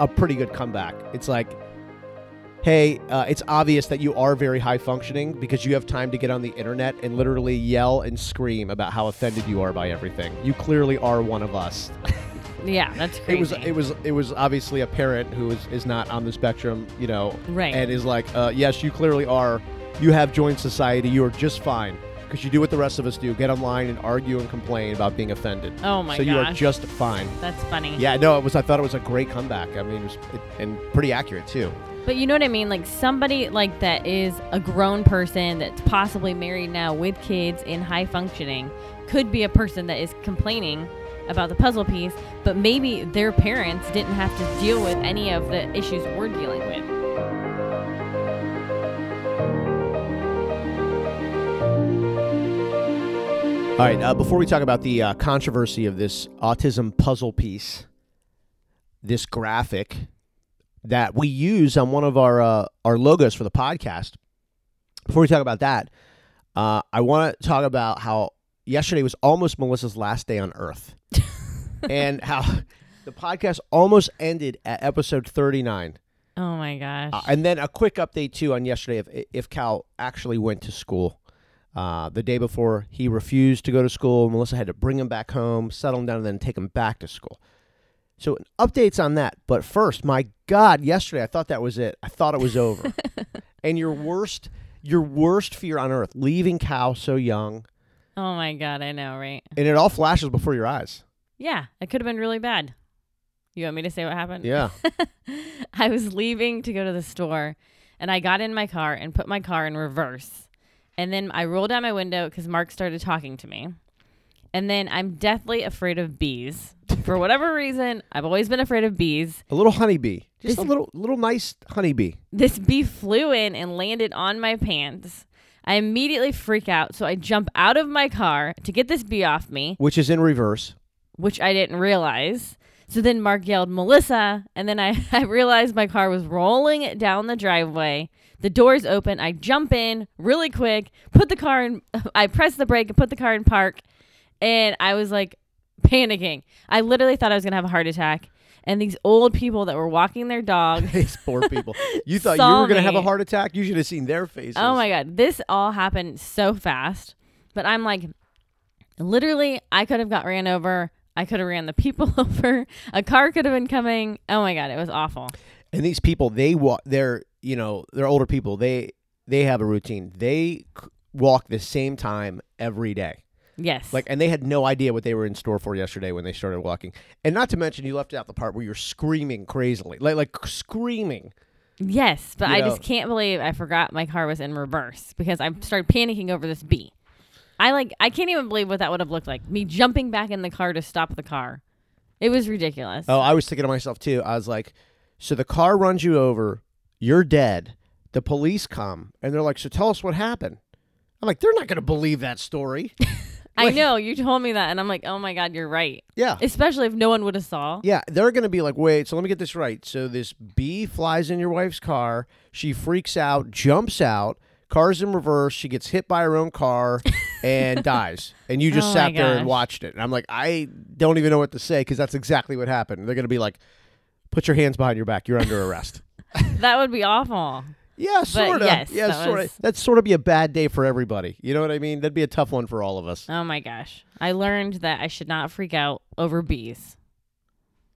a pretty good comeback. It's like, hey, uh, it's obvious that you are very high functioning because you have time to get on the internet and literally yell and scream about how offended you are by everything. You clearly are one of us. Yeah, that's crazy. It was it was it was obviously a parent who is, is not on the spectrum, you know, Right. and is like, uh, yes, you clearly are. You have joined society. You are just fine because you do what the rest of us do: get online and argue and complain about being offended. Oh my god. so you are just fine. That's funny. Yeah, no, it was. I thought it was a great comeback. I mean, it was it, and pretty accurate too. But you know what I mean? Like somebody like that is a grown person that's possibly married now with kids and high functioning could be a person that is complaining about the puzzle piece, but maybe their parents didn't have to deal with any of the issues we're dealing with. All right. Uh, before we talk about the uh, controversy of this autism puzzle piece, this graphic that we use on one of our uh, our logos for the podcast. Before we talk about that, uh, I want to talk about how yesterday was almost Melissa's last day on Earth, and how the podcast almost ended at episode thirty nine. Oh my gosh. Uh, and then a quick update too on yesterday if if Cal actually went to school. Uh, the day before, he refused to go to school. Melissa had to bring him back home, settle him down, and then take him back to school. So updates on that. But first, my God, yesterday I thought that was it. I thought it was over. and your worst, your worst fear on earth, leaving Cal so young, oh my god, I know, right? and it all flashes before your eyes. Yeah, it could have been really bad. You want me to say what happened? Yeah. I was leaving to go to the store and I got in my car and put my car in reverse. And then I rolled down my window because Mark started talking to me. And then I'm deathly afraid of bees. For whatever reason, I've always been afraid of bees. a little honeybee, just This- a little, little nice honeybee. This bee flew in and landed on my pants. I immediately freak out, so I jump out of my car to get this bee off me. which is in reverse. which I didn't realize. So then Mark yelled, Melissa. And then I, I realized my car was rolling down the driveway. The doors open. I jump in really quick, put the car in, I press the brake and put the car in park. And I was like panicking. I literally thought I was going to have a heart attack. And these old people that were walking their dog. These poor people. You thought you were going to have a heart attack? You should have seen their faces. Oh my God. This all happened so fast. But I'm like, literally, I could have got ran over. I could have ran the people over. A car could have been coming. Oh my God. It was awful. And these people, they walk. They're you know they're older people. They they have a routine. They walk the same time every day. Yes. Like, and they had no idea what they were in store for yesterday when they started walking. And not to mention, you left out the part where you're screaming crazily, like like screaming. yes. But you I know- just can't believe I forgot my car was in reverse because I started panicking over this bee. I like, I can't even believe what that would have looked like. Me jumping back in the car to stop the car. It was ridiculous. Oh, I was thinking to myself too. I was like, so the car runs you over, you're dead. The police come and they're like, so tell us what happened. I'm like, they're not going to believe that story. I like- know. You told me that. And I'm like, oh my God, you're right. yeah. Especially if no one would have saw. Yeah, they're going to be like, wait, so let me get this right. So this bee flies in your wife's car. She freaks out, jumps out, car's in reverse. She gets hit by her own car and dies. And you just Oh sat there and gosh. watched it. And I'm like, I don't even know what to say because that's exactly what happened. They're going to be like, put your hands behind your back. You're under arrest. That would be awful. yeah, sort of. yes, yeah, that sort was- of. That'd sort of be a bad day for everybody. You know what I mean? That'd be a tough one for all of us. Oh my gosh. I learned that I should not freak out over bees.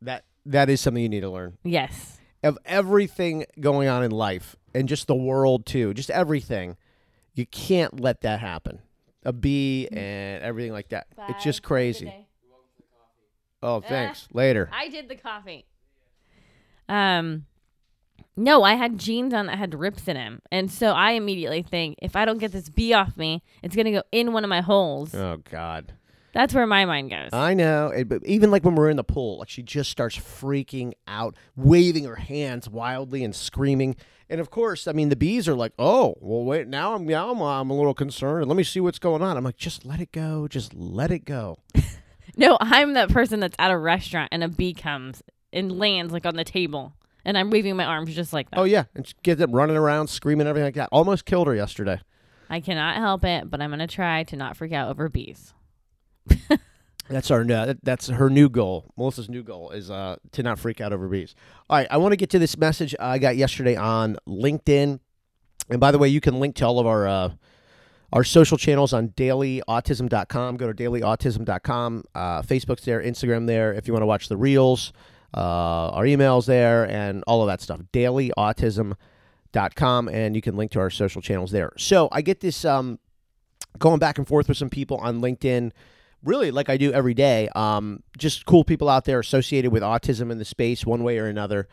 That That is something you need to learn. Yes. of everything going on in life and just the world too, just everything. You can't let that happen. A bee and everything like that. It's just crazy. Oh, thanks. Later. I did the coffee. Um no, I had jeans on that had rips in them. And so I immediately think if I don't get this bee off me, it's going to go in one of my holes. Oh God. That's where my mind goes. I know. It, but even like when we're in the pool, like she just starts freaking out, waving her hands wildly and screaming. And of course, I mean the bees are like, "Oh, well, wait. Now I'm now I'm, I'm a little concerned. Let me see what's going on." I'm like, "Just let it go. Just let it go." no, I'm that person that's at a restaurant and a bee comes and lands like on the table. And I'm waving my arms just like that. Oh yeah, and she gets them running around, screaming, everything like that. Almost killed her yesterday. I cannot help it, but I'm going to try to not freak out over bees. That's our uh, that's her new goal. Melissa's new goal is uh, to not freak out over bees. All right, I want to get to this message I got yesterday on LinkedIn. And by the way, you can link to all of our uh, our social channels on dailyautism.com. Go to dailyautism.com. Uh, Facebook's there, Instagram there. If you want to watch the reels, uh, our emails there, and all of that stuff. Dailyautism.com, and you can link to our social channels there. So I get this um, going back and forth with some people on LinkedIn. Really, like I do every day, um, just cool people out there associated with autism in the space, one way or another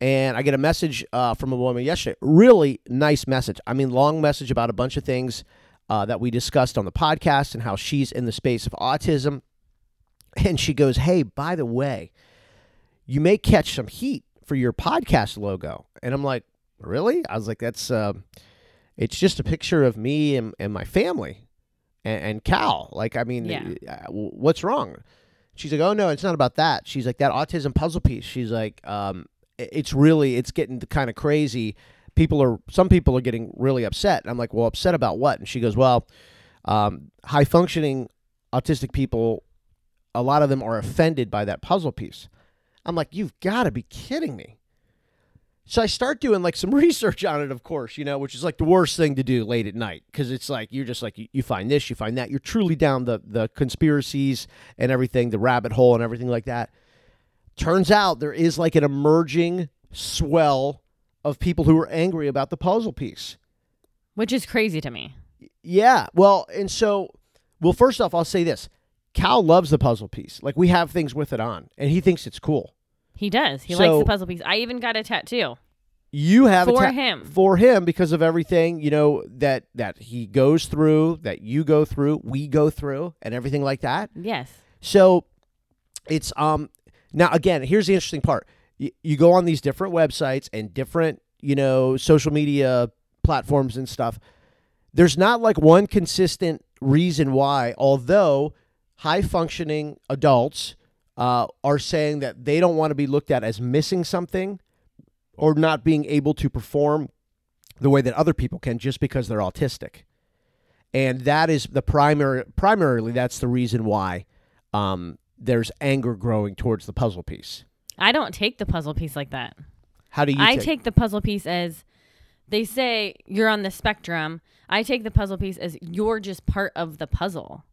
and I get a message uh, from a woman yesterday. Really nice message. I mean, long message about a bunch of things uh, that we discussed on the podcast and how she's in the space of autism. And she goes, Hey, by the way, you may catch some heat for your podcast logo. And I'm like, Really? I was like, That's, uh, it's just a picture of me and, and my family and, and Cal. Like, I mean, Yeah. uh, what's wrong? She's like, Oh, no, it's not about that. She's like, That autism puzzle piece. She's like, um, it's really, it's getting kind of crazy people are some people are getting really upset. And I'm like, well, upset about what? And she goes, well, um, high functioning autistic people, a lot of them are offended by that puzzle piece. I'm like, you've got to be kidding me. So I start doing like some research on it, of course, you know, which is like the worst thing to do late at night because it's like you're just like you, you find this, you find that, you're truly down the the conspiracies and everything, the rabbit hole and everything like that. Turns out there is like an emerging swell of people who are angry about the puzzle piece. which is crazy to me. Yeah. Well, and so, well, first off, I'll say this Cal loves the puzzle piece. Like, we have things with it on, and he thinks it's cool. He does. He So- likes the puzzle piece. I even got a tattoo. You have a For ta- him. for him because of everything you know that that he goes through, that you go through, we go through, and everything like that. Yes. So it's um now again, here's the interesting part. You, you go on these different websites and different, you know, social media platforms and stuff. There's not like one consistent reason why, although high functioning adults uh, are saying that they don't want to be looked at as missing something or not being able to perform the way that other people can just because they're autistic. And that is the primary primarily that's the reason why um, there's anger growing towards the puzzle piece. I don't take the puzzle piece like that. How do you I take, take the puzzle piece as they say you're on the spectrum. I take the puzzle piece as you're just part of the puzzle,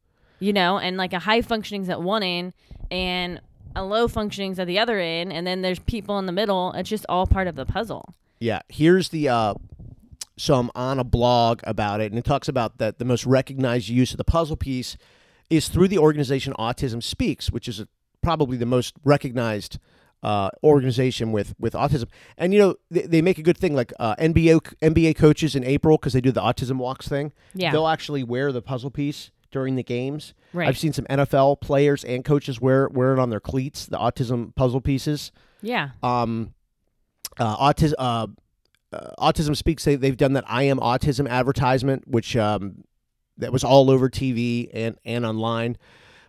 you know, and like a high functioning's at one end and a low functioning's at the other end, and then there's people in the middle. It's just all part of the puzzle. Yeah, here's the uh so I'm on a blog about it and it talks about that the most recognized use of the puzzle piece is through the organization Autism Speaks, which is probably the most recognized uh, organization with with autism. And you know, they, they make a good thing like uh, NBA NBA coaches in April because they do the autism walks thing. Yeah. They'll actually wear the puzzle piece during the games. Right. I've seen some NFL players and coaches wear wear it on their cleats, the autism puzzle pieces Yeah. um, uh, autism. Uh, uh, autism speaks. They, they've done that. I am autism advertisement, which um, that was all over TV and and online.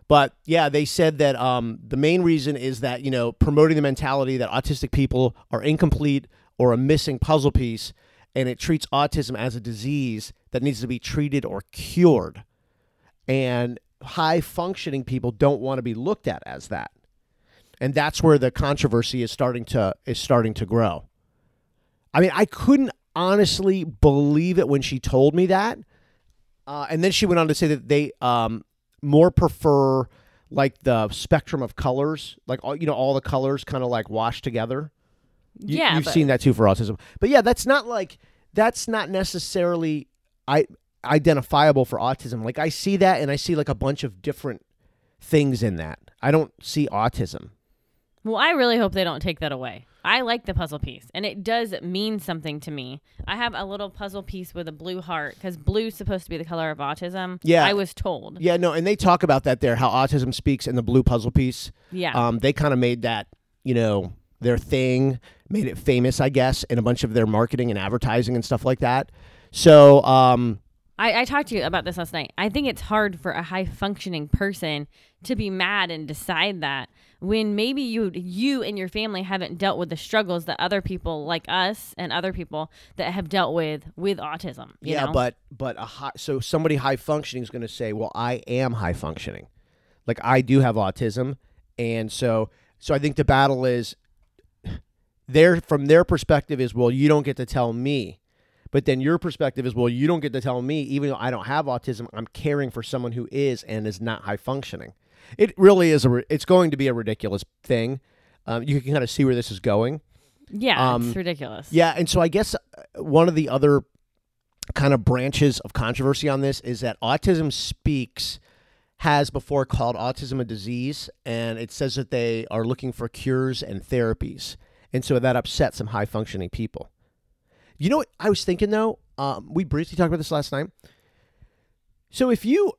But yeah, they said that um, the main reason is that you know promoting the mentality that autistic people are incomplete or a missing puzzle piece, and it treats autism as a disease that needs to be treated or cured. And high functioning people don't want to be looked at as that and that's where the controversy is starting to is starting to grow. I mean, I couldn't honestly believe it when she told me that, uh, and then she went on to say that they um, more prefer like the spectrum of colors, like all you know, all the colors kind of like washed together. You, yeah. you've but- seen that too for autism, but yeah, that's not like that's not necessarily I identifiable for autism. Like I see that, and I see like a bunch of different things in that. I don't see autism. Well, I really hope they don't take that away. I like the puzzle piece, and it does mean something to me. I have a little puzzle piece with a blue heart because blue's supposed to be the color of autism. Yeah. I was told. Yeah, no, and they talk about that there, how autism speaks in the blue puzzle piece. Yeah. Um, they kind of made that, you know, their thing, made it famous, I guess, in a bunch of their marketing and advertising and stuff like that. So, um, I, I talked to you about this last night. I think it's hard for a high functioning person to be mad and decide that when maybe you you and your family haven't dealt with the struggles that other people like us and other people that have dealt with with autism. You yeah, know? but but a high, so somebody high functioning is going to say, "Well, I am high functioning." like I do have autism, and so so I think the battle is their from their perspective is well you don't get to tell me, but then your perspective is well you don't get to tell me even though I don't have autism I'm caring for someone who is and is not high functioning. It really is a it's going to be a ridiculous thing. Um, you can kind of see where this is going. Yeah, Um, it's ridiculous. Yeah, and so I guess uh, one of the other kind of branches of controversy on this is that Autism Speaks has before called autism a disease, and it says that they are looking for cures and therapies, and so that upset some high functioning people. You know what I was thinking though? Um, we briefly talked about this last night. So if you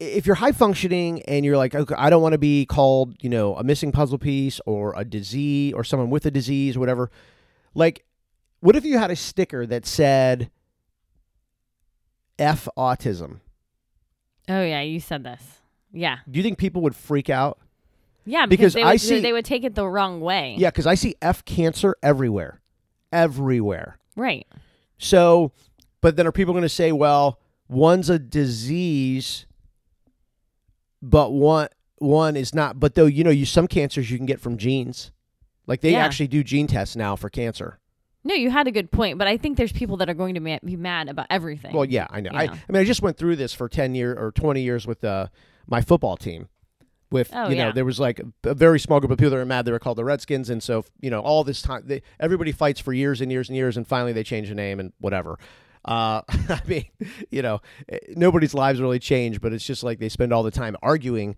if you're high functioning and you're like, okay, I don't want to be called, you know, a missing puzzle piece or a disease or someone with a disease or whatever, like, what if you had a sticker that said F autism? Oh yeah, you said this. Yeah, Do you think people would freak out? yeah, Because because, they I would, see- they would take it the wrong way. Yeah, because I see F cancer everywhere. Everywhere. Right. So, but then are people going to say, well, one's a disease, but one one is not? But though you know, you some cancers you can get from genes, like they Yeah. actually do gene tests now for cancer. No, you had a good point, but I think there's people that are going to ma- be mad about everything. Well, yeah, I know. I, know. I mean, I just went through this for ten year or twenty years with uh, my football team. With Oh, you know, yeah. there was like a very small group of people that were mad. They were called the Redskins, and so you know, all this time, they, everybody fights for years and years and years, and finally they change the name and whatever. Uh, I mean, you know, eh, nobody's lives really change, but it's just like they spend all the time arguing.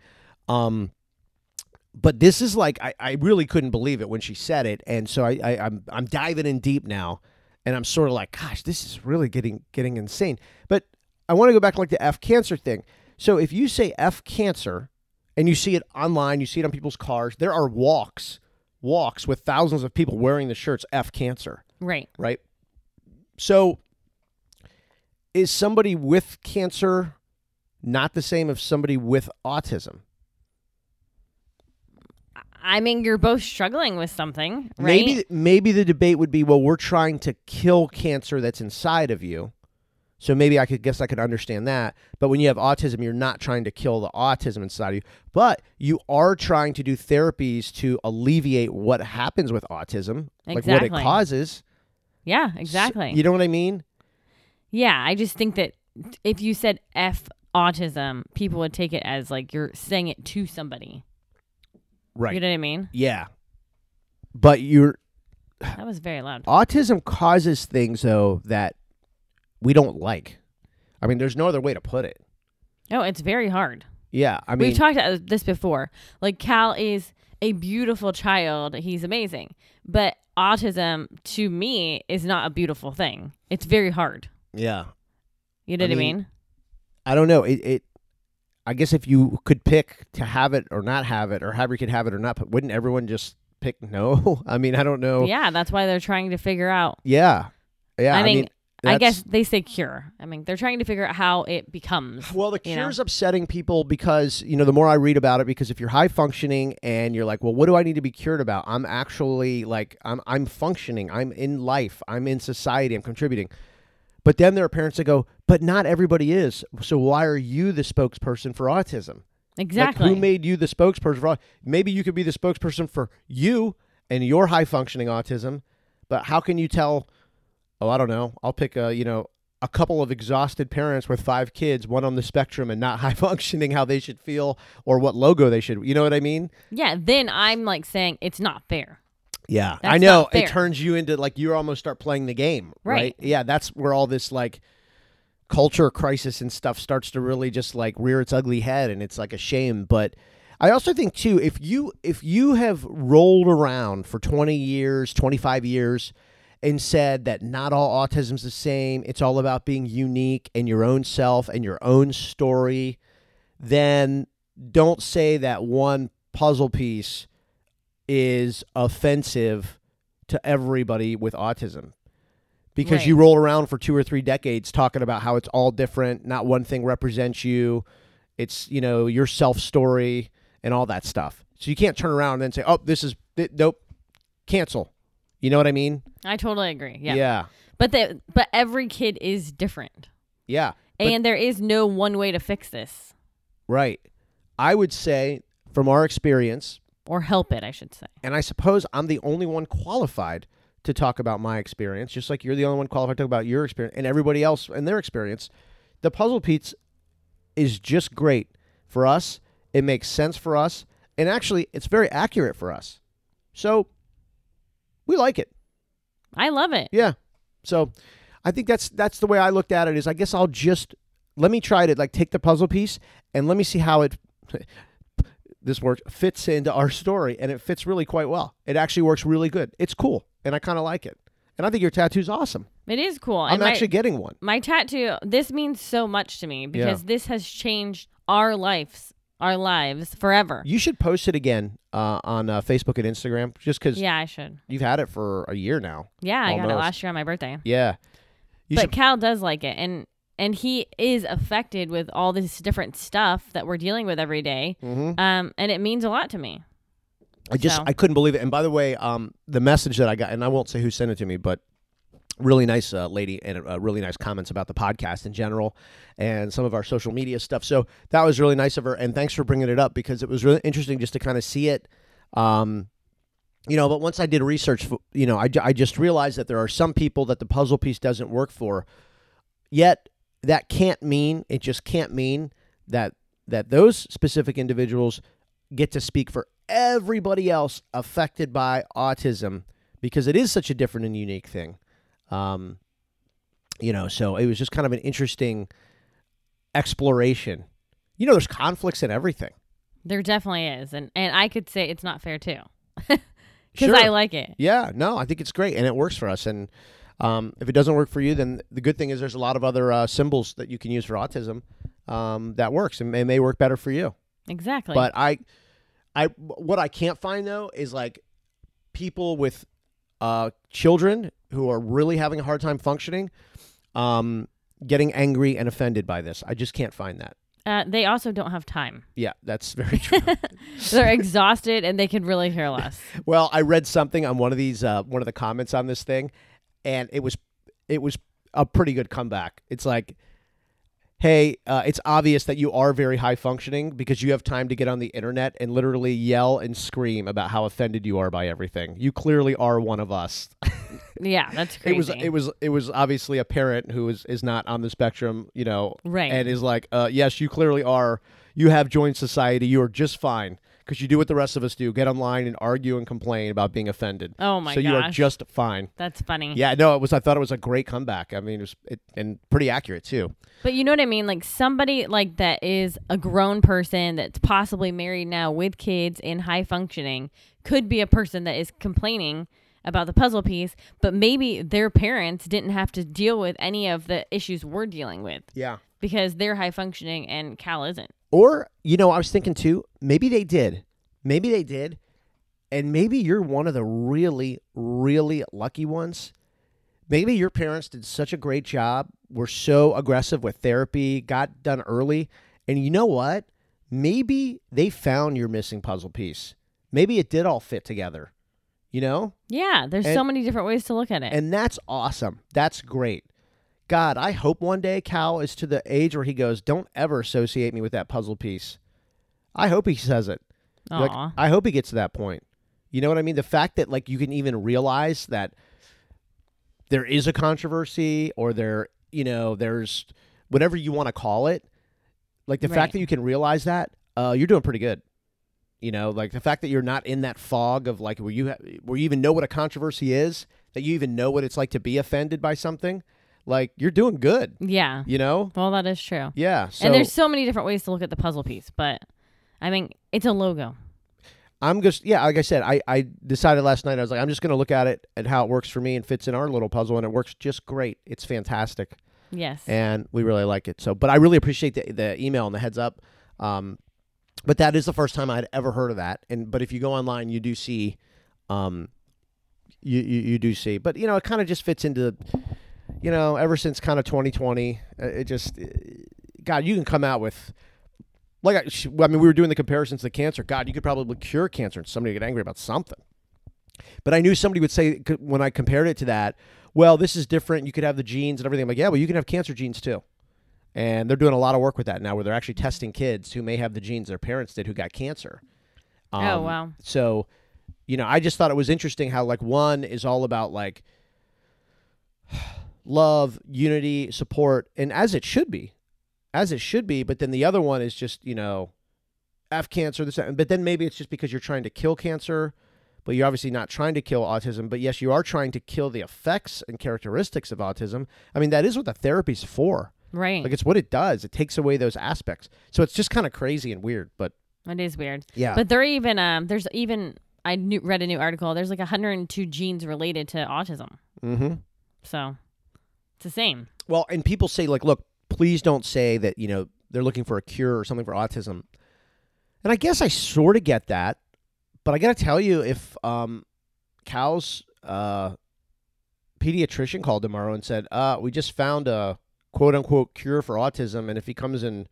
Um, but this is like I, I really couldn't believe it when she said it, and so I, I I'm I'm diving in deep now, and I'm sort of like, gosh, this is really getting getting insane. But I want to go back to like the F cancer thing. So if you say F cancer, and you see it online, you see it on people's cars, there are walks, walks with thousands of people wearing the shirts F cancer, right. right? So is somebody with cancer not the same as somebody with autism? I mean, you're both struggling with something, right? Maybe maybe the debate would be, well, we're trying to kill cancer that's inside of you. So maybe I could guess I could understand that. But when you have autism, you're not trying to kill the autism inside of you, but you are trying to do therapies to alleviate what happens with autism, like what it causes. yeah, So- exactly. you know what I mean? yeah, I just think that if you said F autism, people would take it as like you're saying it to somebody. Right. You know what I mean? yeah. But you're That was very loud. autism causes things though that we don't like. I mean, there's no other way to put it. Oh, it's very hard. Yeah, I mean, We've talked about this before. Like Cal is a beautiful child. He's amazing. But autism to me is not a beautiful thing. It's very hard. yeah. You know I what I mean, mean? I don't know. It, it. I guess if you could pick to have it or not have it, or have you could have it or not, but wouldn't everyone just pick no? I mean, I don't know. Yeah, that's why they're trying to figure out. Yeah. Yeah. I mean, I guess they say cure. I mean, they're trying to figure out how it becomes. Well, the know? cure's upsetting people because, you know, the more I read about it, because if you're high functioning and you're like, well, what do I need to be cured about? I'm actually like, I'm, I'm functioning. I'm in life. I'm in society. I'm contributing. But then there are parents that go, but not everybody is. So why are you the spokesperson for autism? Exactly. Like, who made you the spokesperson for? Maybe you could be the spokesperson for you and your high functioning autism, but how can you tell? Oh, I don't know. I'll pick a you know a couple of exhausted parents with five kids, one on the spectrum and not high functioning, how they should feel or what logo they should. You know what I mean? yeah, then I'm like saying it's not fair. Yeah, That's I know. It turns you into like you almost start playing the game, right? Right. Yeah, that's where all this like culture crisis and stuff starts to really just like rear its ugly head, and it's like a shame. But I also think too, if you if you have rolled around for twenty years, twenty five years. And said that not all autism's the same. It's all about being unique and your own self and your own story. Then don't say that one puzzle piece is offensive to everybody with autism because Right. you roll around for two or three decades talking about how it's all different not one thing represents you it's you know your self story and all that stuff so you can't turn around and then say oh this is th- nope cancel you know what i mean I totally agree. Yeah. yeah But the but every kid is different. yeah and there is no one way to fix this. right I would say, from our experience, or help it, I should say. and I suppose I'm the only one qualified to talk about my experience, just like you're the only one qualified to talk about your experience and everybody else and their experience. The puzzle piece is just great for us. It makes sense for us, and actually, it's very accurate for us. So we like it. I love it. Yeah. So I think that's that's the way I looked at it. Is I guess I'll just let me try to like take the puzzle piece and let me see how it this works fits into our story, and it fits really quite well. It actually works really good. It's cool, and I kind of like it. And I think your tattoo's awesome. It is cool. I'm and my- actually getting one. my tattoo this means so much to me because this has changed our lives our lives forever You should post it again uh, on uh, Facebook and Instagram, just because yeah i should you've had it for a year now. yeah i got it last year on my birthday Yeah. You but should cal does like it and and he is affected with all this different stuff that we're dealing with every day. Mhm. um and it means a lot to me I just So- I couldn't believe it. And by the way, um, the message that I got, and I won't say who sent it to me, but really nice uh, lady and uh, really nice comments about the podcast in general and some of our social media stuff. So that was really nice of her, and thanks for bringing it up because it was really interesting just to kind of see it. Um, you know, but once I did research, you know, I, I just realized that there are some people that the puzzle piece doesn't work for. Yet that can't mean it just can't mean that that those specific individuals get to speak for everybody else affected by autism because it is such a different and unique thing. Um, you know, so it was just kind of an interesting exploration. You know, there's conflicts in everything. there definitely is and and i could say it's not fair too because Sure. i like it Yeah, no, I think it's great and it works for us. And um, if it doesn't work for you, then the good thing is there's a lot of other uh, symbols that you can use for autism um, that works and it may work better for you. exactly But I, I, what I can't find though is like people with uh, children who are really having a hard time functioning, um, getting angry and offended by this. I just can't find that. uh, they also don't have time Yeah, that's very true. they're exhausted and they could really care less well, I read something on one of these, uh, one of the comments on this thing, and it was, it was a pretty good comeback. It's like, hey, uh, it's obvious that you are very high functioning because you have time to get on the internet and literally yell and scream about how offended you are by everything. You clearly are one of us. yeah that's crazy. It was it was it was obviously a parent who is is not on the spectrum, you know, right and is like, uh, yes, you clearly are. You have joined society. You are just fine because you do what the rest of us do: get online and argue and complain about being offended. oh my so gosh you are just fine. that's funny Yeah, no, it was. I thought it was a great comeback. I mean, it was it, and pretty accurate too. But you know what I mean? Like somebody like that is a grown person that's possibly married now with kids and high functioning could be a person that is complaining about the puzzle piece, but maybe their parents didn't have to deal with any of the issues we're dealing with Yeah. because they're high functioning and Cal isn't. Or you know, I was thinking too. Maybe they did. Maybe they did, and maybe you're one of the really, really lucky ones. Maybe your parents did such a great job, were so aggressive with therapy, got done early, and you know what? Maybe they found your missing puzzle piece. Maybe it did all fit together. You know? Yeah, there's so many different ways to look at it. And that's awesome. That's great. God, I hope one day Cal is to the age where he goes, Don't ever associate me with that puzzle piece. I hope he says it. Like, Aw. I hope he gets to that point. You know what I mean? The fact that like you can even realize that there is a controversy or there, you know, there's whatever you want to call it. Like the Right. fact that you can realize that, uh, you're doing pretty good. You know, like the fact that you're not in that fog of like where you ha- where you even know what a controversy is, that you even know what it's like to be offended by something. Like you're doing good. yeah. You know? Well, that is true. Yeah. So and there's so many different ways to look at the puzzle piece, but I mean, it's a logo. I'm just yeah, like I said, I, I decided last night I was like, I'm just gonna look at it and how it works for me and fits in our little puzzle and it works just great. It's fantastic. Yes. And we really like it. So but I really appreciate the the email and the heads up. Um but that is the first time I'd ever heard of that. And but if you go online you do see um you you, you do see. But you know, it kind of just fits into you know, ever since kind of 2020, uh, it just uh, God, you can come out with like I, I mean, we were doing the comparisons to cancer. God, you could probably cure cancer, and somebody get angry about something. But I knew somebody would say when I compared it to that, well, this is different. You could have the genes and everything. I'm like, yeah, well, you can have cancer genes too. and they're doing a lot of work with that now, where they're actually testing kids who may have the genes their parents did who got cancer. oh Um, wow. So, you know, I just thought it was interesting how like one is all about like love, unity, support, and as it should be, as it should be. But then the other one is just you know, f cancer. This, but then maybe it's just because you're trying to kill cancer, but you're obviously not trying to kill autism. But yes, you are trying to kill the effects and characteristics of autism. I mean, that is what the therapy's for. Right. Like it's what it does. It takes away those aspects. So it's just kind of crazy and weird. But it is weird. yeah, But there even um there's even I knew, read a new article. There's like 102 genes related to autism. mm-hmm. So it's the same. Well, and people say like, look, please don't say that you know they're looking for a cure or something for autism. And I guess I sort of get that, but I got to tell you, if um, Cal's uh, pediatrician called tomorrow and said, uh, "We just found a quote unquote cure for autism, and if he comes and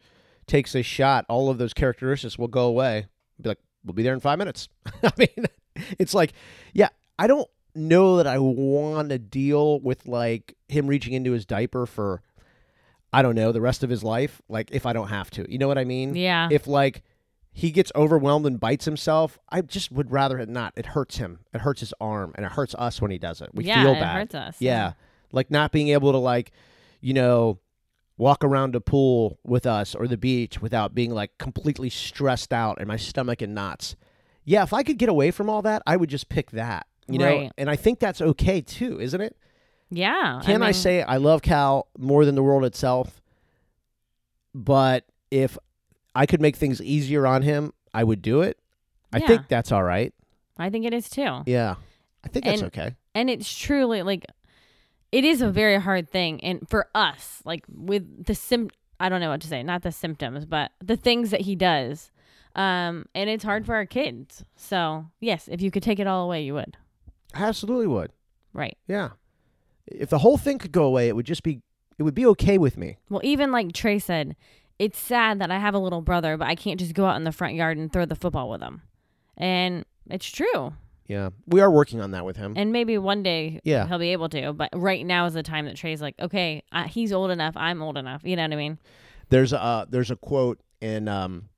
takes a shot, all of those characteristics will go away," I'd be like, "We'll be there in five minutes." I mean, it's like, yeah, I don't know that I want to deal with like him reaching into his diaper for I don't know the rest of his life like if I don't have to. You know what I mean? Yeah. If like he gets overwhelmed and bites himself, I just would rather it not. It hurts him. It hurts his arm and it hurts us when he does it. We yeah, feel it bad. hurts us. Yeah. Like not being able to like, you know, walk around a pool with us or the beach without being like completely stressed out and my stomach in knots. Yeah, if I could get away from all that, I would just pick that. You know? Right. And I think that's okay too, isn't it? Yeah. Can I, mean, say I love Cal more than the world itself? But if I could make things easier on him, I would do it. I Yeah. think that's all right. I think it is too. Yeah. I think that's And- okay. And it's truly like it is a very hard thing and for us like with the sim I don't know what to say, not the symptoms, but the things that he does. Um and it's hard for our kids. So, yes, if you could take it all away, you would. I absolutely would. Right. Yeah. If the whole thing could go away, it would just be it would be okay with me. Well, even like Trey said, it's sad that I have a little brother, but I can't just go out in the front yard and throw the football with him. And it's true. Yeah. We are working on that with him. And maybe one day Yeah. he'll be able to. But right now is the time that Trey's like, okay, uh, he's old enough. I'm old enough. You know what I mean? There's a there's a quote in um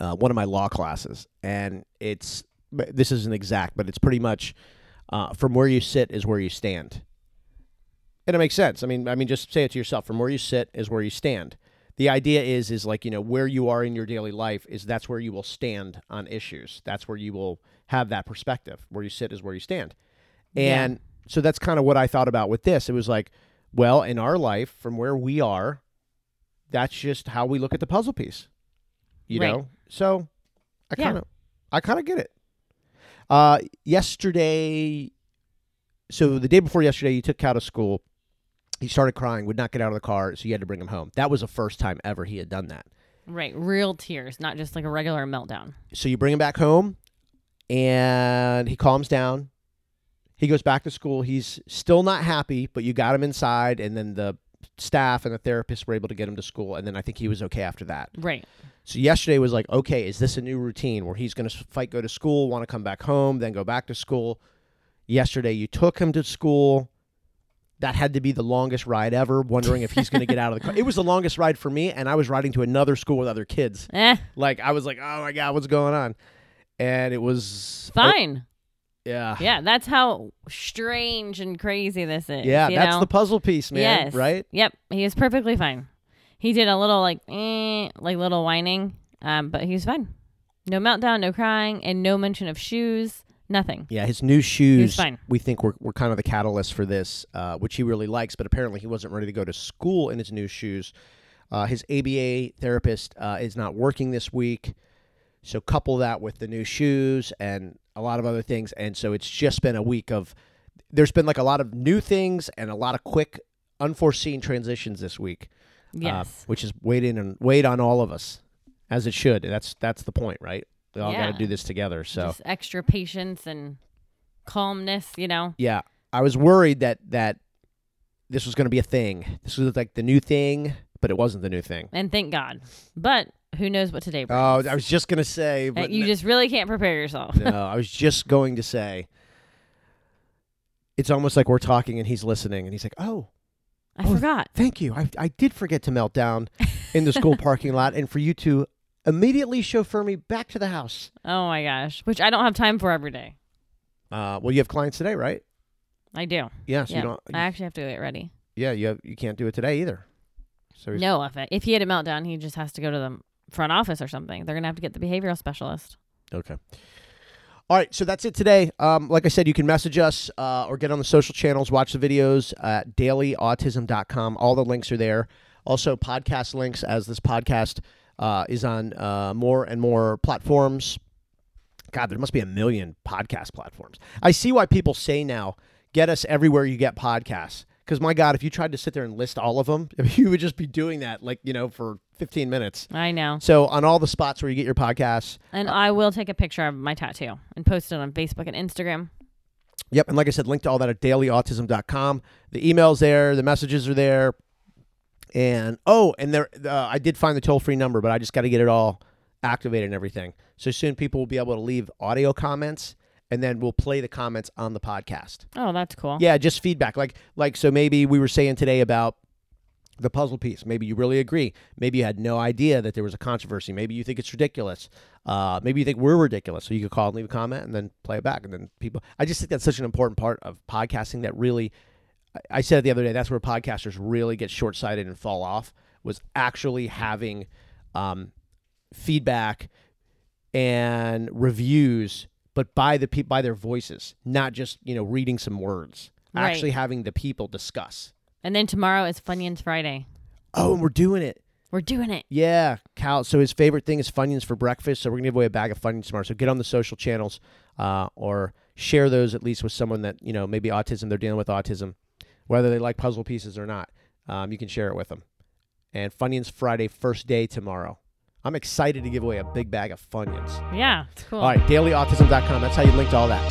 uh, one of my law classes, and it's this isn't exact, but it's pretty much uh, from where you sit is where you stand, and it makes sense. I mean, I mean, just say it to yourself: from where you sit is where you stand. The idea is is like you know where you are in your daily life is that's where you will stand on issues. That's where you will have that perspective. Where you sit is where you stand, Yeah. and so that's kind of what I thought about with this. It was like, well, in our life, from where we are, that's just how we look at the puzzle piece. You Right. know? So I kind of I kind of get it. Uh yesterday so the day before yesterday you took Cal to school. He started crying, would not get out of the car, so you had to bring him home. That was the first time ever he had done that. Right. Real tears, not just like a regular meltdown. So you bring him back home and he calms down. He goes back to school. He's still not happy, but you got him inside and then the staff and the therapist were able to get him to school and then I think he was okay after that. Right. So yesterday was like, okay, is this a new routine where he's going to fight, go to school, want to come back home, then go back to school? Yesterday, you took him to school. That had to be the longest ride ever, wondering if he's going to get out of the car. It was the longest ride for me, and I was riding to another school with other kids. Eh, Like, I was like, oh my God, what's going on? And it was fine. Yeah. yeah, that's how strange and crazy this is. Yeah, that's know? the puzzle piece, man. Yes. Right? Yep. He is perfectly fine. He did a little like eh, like little whining, um, but he was fine. No meltdown, no crying, and no mention of shoes. Nothing. Yeah, his new shoes. fine. We think were, were kind of the catalyst for this, uh, which he really likes. But apparently, he wasn't ready to go to school in his new shoes. Uh, his ABA therapist uh, is not working this week, so couple that with the new shoes and a lot of other things, and so it's just been a week of. There's been like a lot of new things and a lot of quick, unforeseen transitions this week. uh, Yes. which is weighed in and weighed on all of us, as it should. That's that's the point, right? We all got to do this together. So Just extra patience and calmness, you know. Yeah, I was worried that that this was going to be a thing. This was like the new thing, but it wasn't the new thing. And thank God. But who knows what today brings? Oh, I was just going to say, Uh, but you just really can't prepare yourself. no, I was just going to say. It's almost like we're talking and he's listening, and he's like, "Oh, I Oh, forgot. Thank you. I, I did forget to melt down in the school parking lot and for you to immediately chauffeur me back to the house. Oh my gosh, which I don't have time for every day. Uh, well, you have clients today, right? I do. Yeah. So yeah, you don't. I actually have to get ready. yeah. You have, you can't do it today either. So No, if it, if he had a meltdown, he just has to go to the front office or something. They're gonna have to get the behavioral specialist. Okay. All right, so that's it today. Um, like I said, you can message us uh, or get on the social channels, watch the videos at dailyautism.com. All the links are there. Also, podcast links as this podcast uh, is on uh, more and more platforms. God, there must be a million podcast platforms. I see why people say now, get us everywhere you get podcasts. Because, my God, if you tried to sit there and list all of them, you would just be doing that, like, you know, for 15 minutes. I know. So, on all the spots where you get your podcasts, And I will take a picture of my tattoo and post it on Facebook and Instagram. Yep, and like I said, link to all that at dailyautism.com. The emails there, the messages are there, and oh, and there, uh, I did find the toll free number, but I just got to get it all activated and everything. So soon, people will be able to leave audio comments, and then we'll play the comments on the podcast. Oh, that's cool. Yeah, just feedback. Like, like so maybe we were saying today about the puzzle piece. Maybe you really agree. Maybe you had no idea that there was a controversy. Maybe you think it's ridiculous. Uh, maybe you think we're ridiculous. So you could call and leave a comment and then play it back. And then people, I just think that's such an important part of podcasting that really, I- said it the other day, that's where podcasters really get short sighted and fall off was actually having um, feedback and reviews, but by the pe- by their voices, not just you know reading some words. Right. Actually having the people discuss. And then tomorrow is Funyuns Friday. Oh, and we're doing it. We're doing it. Yeah, Cal. So his favorite thing is Funyuns for breakfast. So we're gonna give away a bag of Funyuns tomorrow. So get on the social channels, uh, or share those at least with someone that you know maybe autism. They're dealing with autism, whether they like puzzle pieces or not. Um, you can share it with them. And Funyuns Friday, first day tomorrow. I'm excited to give away a big bag of Funyuns. Yeah, it's cool. All right, dailyautism.com. That's how you link to all that.